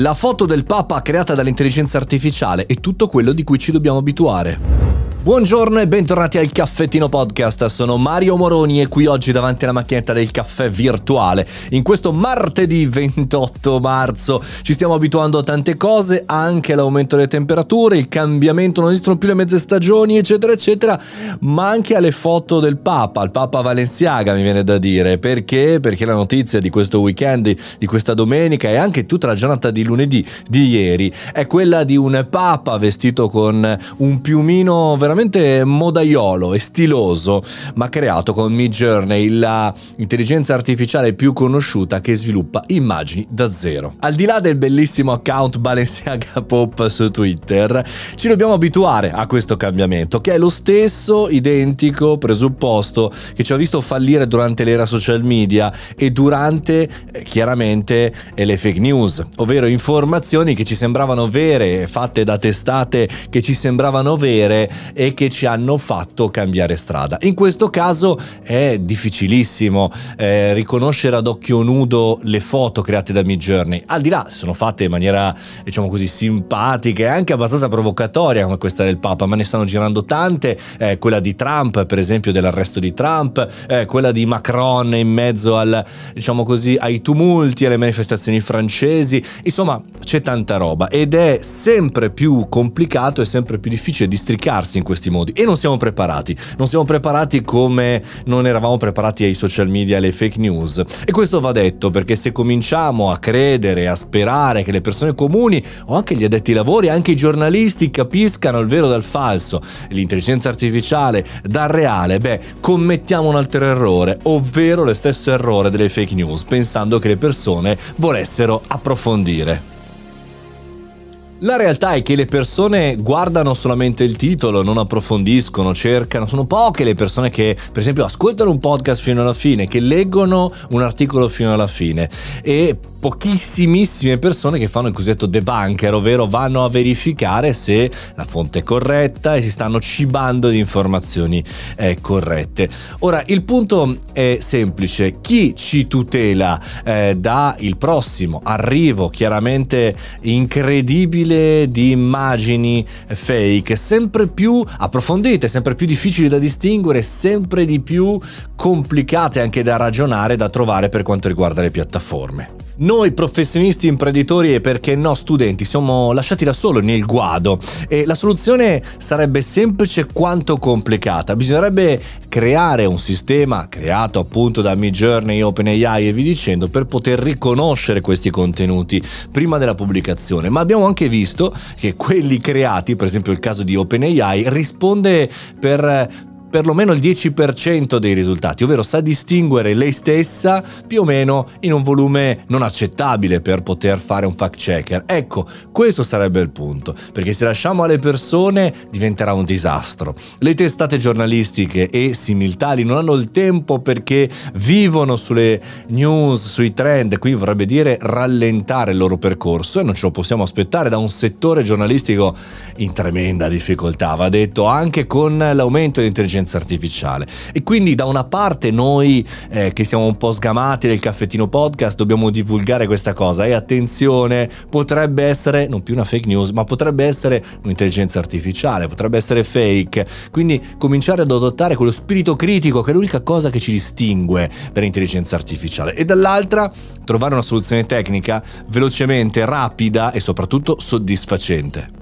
La foto del Papa creata dall'intelligenza artificiale è tutto quello di cui ci dobbiamo abituare. Buongiorno e bentornati al Caffettino Podcast, sono Mario Moroni e qui oggi davanti alla macchinetta del caffè virtuale. In questo martedì 28 marzo ci stiamo abituando a tante cose, anche l'aumento delle temperature, il cambiamento, non esistono più le mezze stagioni, eccetera, eccetera, ma anche alle foto del Papa, il Papa Valenciaga mi viene da dire. Perché? Perché la notizia di questo weekend, di questa domenica e anche tutta la giornata di lunedì di ieri è quella di un Papa vestito con un piumino veramente veramente modaiolo e stiloso, ma creato con Midjourney, la intelligenza artificiale più conosciuta che sviluppa immagini da zero. Al di là del bellissimo account Balenciaga Pop su Twitter, ci dobbiamo abituare a questo cambiamento, che è lo stesso identico presupposto che ci ha visto fallire durante l'era social media e durante eh, chiaramente eh, le fake news, ovvero informazioni che ci sembravano vere, fatte da testate che ci sembravano vere e che ci hanno fatto cambiare strada. In questo caso è difficilissimo eh, riconoscere ad occhio nudo le foto create da Midjourney, al di là se sono fatte in maniera diciamo così simpatica e anche abbastanza provocatoria come questa del Papa, ma ne stanno girando tante, eh, quella di Trump per esempio dell'arresto di Trump, eh, quella di Macron in mezzo al, diciamo così, ai tumulti, alle manifestazioni francesi, insomma c'è tanta roba ed è sempre più complicato e sempre più difficile districarsi in questi modi. E non siamo preparati, non siamo preparati come non eravamo preparati ai social media e alle fake news. E questo va detto perché se cominciamo a credere, a sperare che le persone comuni o anche gli addetti ai lavori, anche i giornalisti capiscano il vero dal falso, l'intelligenza artificiale dal reale, beh, commettiamo un altro errore, ovvero lo stesso errore delle fake news, pensando che le persone volessero approfondire. La realtà è che le persone guardano solamente il titolo, non approfondiscono, cercano. Sono poche le persone che, per esempio, ascoltano un podcast fino alla fine, che leggono un articolo fino alla fine. E pochissimissime persone che fanno il cosiddetto debunker, ovvero vanno a verificare se la fonte è corretta e si stanno cibando di informazioni eh, corrette. Ora, il punto è semplice, chi ci tutela eh, da il prossimo arrivo chiaramente incredibile di immagini fake, sempre più approfondite, sempre più difficili da distinguere, sempre di più complicate anche da ragionare, da trovare per quanto riguarda le piattaforme. Noi professionisti, imprenditori e perché no studenti siamo lasciati da solo nel guado e la soluzione sarebbe semplice quanto complicata. Bisognerebbe creare un sistema creato appunto da Midjourney, OpenAI e vi dicendo per poter riconoscere questi contenuti prima della pubblicazione. Ma abbiamo anche visto che quelli creati, per esempio il caso di OpenAI, risponde per perlomeno il 10% dei risultati, ovvero sa distinguere lei stessa più o meno in un volume non accettabile per poter fare un fact checker. Ecco, questo sarebbe il punto, perché se lasciamo alle persone diventerà un disastro. Le testate giornalistiche e similtali non hanno il tempo perché vivono sulle news, sui trend, qui vorrebbe dire rallentare il loro percorso e non ce lo possiamo aspettare da un settore giornalistico in tremenda difficoltà, va detto anche con l'aumento dell'intelligenza intelligenza artificiale. E quindi da una parte noi eh, che siamo un po' sgamati del caffettino podcast dobbiamo divulgare questa cosa e attenzione, potrebbe essere non più una fake news, ma potrebbe essere un'intelligenza artificiale, potrebbe essere fake. Quindi cominciare ad adottare quello spirito critico che è l'unica cosa che ci distingue dall'intelligenza artificiale e dall'altra trovare una soluzione tecnica velocemente, rapida e soprattutto soddisfacente.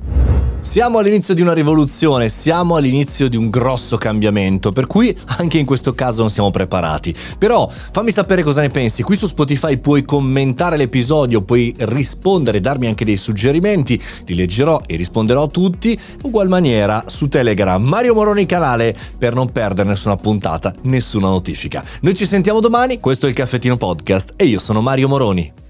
Siamo all'inizio di una rivoluzione, siamo all'inizio di un grosso cambiamento, per cui anche in questo caso non siamo preparati. Però fammi sapere cosa ne pensi, qui su Spotify puoi commentare l'episodio, puoi rispondere, darmi anche dei suggerimenti, li leggerò e risponderò a tutti. Ugual maniera su Telegram, Mario Moroni canale, per non perdere nessuna puntata, nessuna notifica. Noi ci sentiamo domani, questo è il Caffettino Podcast e io sono Mario Moroni.